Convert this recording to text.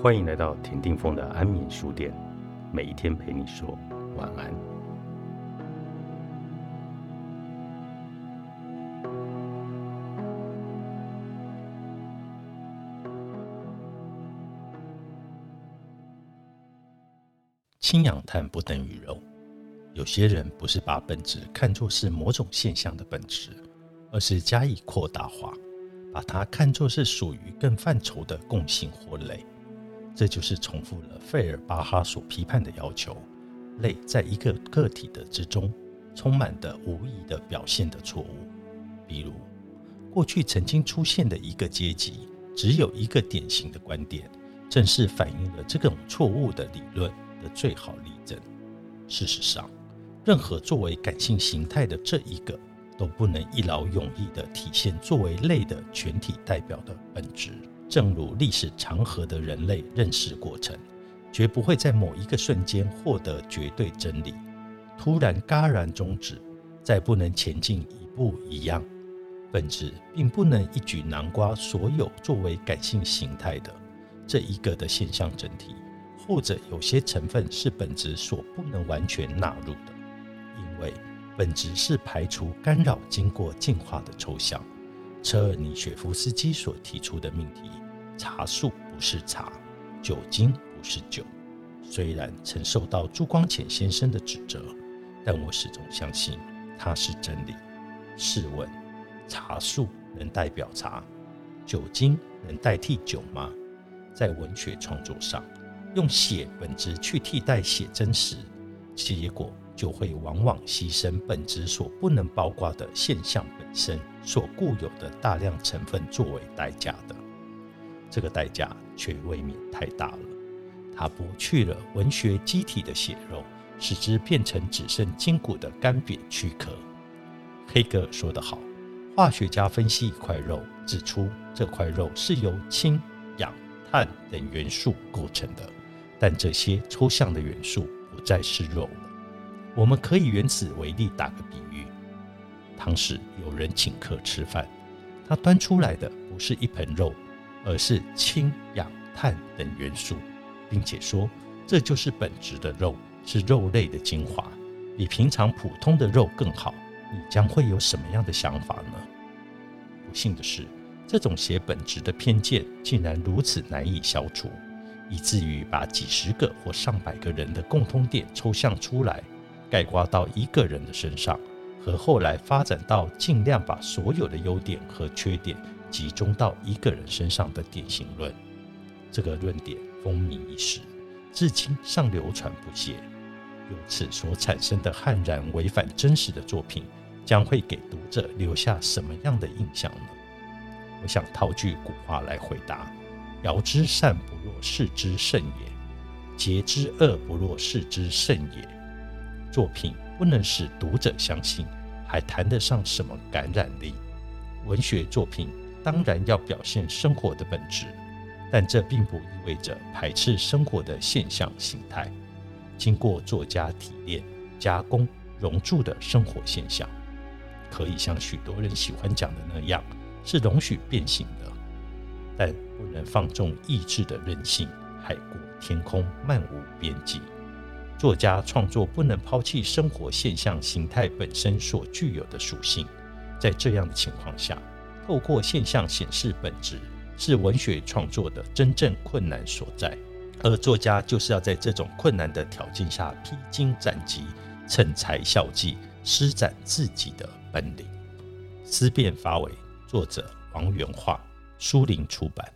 欢迎来到田定峰的安眠书店，每一天陪你说晚安。氢氧碳不等于肉。有些人不是把本质看作是某种现象的本质，而是加以扩大化，把它看作是属于更范畴的共性或类。这就是重复了费尔巴哈所批判的要求：类在一个个体的之中，充满的无疑的表现的错误。比如，过去曾经出现的一个阶级，只有一个典型的观点，正是反映了这种错误的理论的最好例证。事实上，任何作为感性形态的这一个，都不能一劳永逸地体现作为类的全体代表的本质。正如历史长河的人类认识过程，绝不会在某一个瞬间获得绝对真理，突然戛然终止，再不能前进一步一样。本质并不能一举囊括所有作为感性形态的这一个的现象整体，或者有些成分是本质所不能完全纳入的。因为本质是排除干扰，经过进化的抽象。车尔尼雪夫斯基所提出的命题：茶树不是茶，酒精不是酒。虽然曾受到朱光潜先生的指责，但我始终相信它是真理。试问，茶树能代表茶，酒精能代替酒吗？在文学创作上，用写本质去替代写真时，结果。就会往往牺牲本质所不能包括的现象本身所固有的大量成分作为代价的，这个代价却未免太大了。它剥去了文学机体的血肉，使之变成只剩筋骨的干瘪躯壳。黑格尔说得好：化学家分析一块肉，指出这块肉是由氢、氧、碳等元素构成的，但这些抽象的元素不再是肉了。我们可以原此为例打个比喻：当时有人请客吃饭，他端出来的不是一盆肉，而是氢、氧、碳等元素，并且说这就是本质的肉，是肉类的精华，比平常普通的肉更好。你将会有什么样的想法呢？不幸的是，这种写本质的偏见竟然如此难以消除，以至于把几十个或上百个人的共通点抽象出来。概括到一个人的身上，和后来发展到尽量把所有的优点和缺点集中到一个人身上的典型论，这个论点风靡一时，至今尚流传不懈。由此所产生的悍然违反真实的作品，将会给读者留下什么样的印象呢？我想套句古话来回答：遥之善不若视之甚也，节之恶不若视之甚也。作品不能使读者相信，还谈得上什么感染力？文学作品当然要表现生活的本质，但这并不意味着排斥生活的现象形态。经过作家提炼、加工、熔铸的生活现象，可以像许多人喜欢讲的那样，是容许变形的，但不能放纵意志的任性，海阔天空，漫无边际。作家创作不能抛弃生活现象形态本身所具有的属性，在这样的情况下，透过现象显示本质，是文学创作的真正困难所在。而作家就是要在这种困难的条件下披荆斩棘、趁才效技，施展自己的本领。思辨发为，作者王元化，书林出版。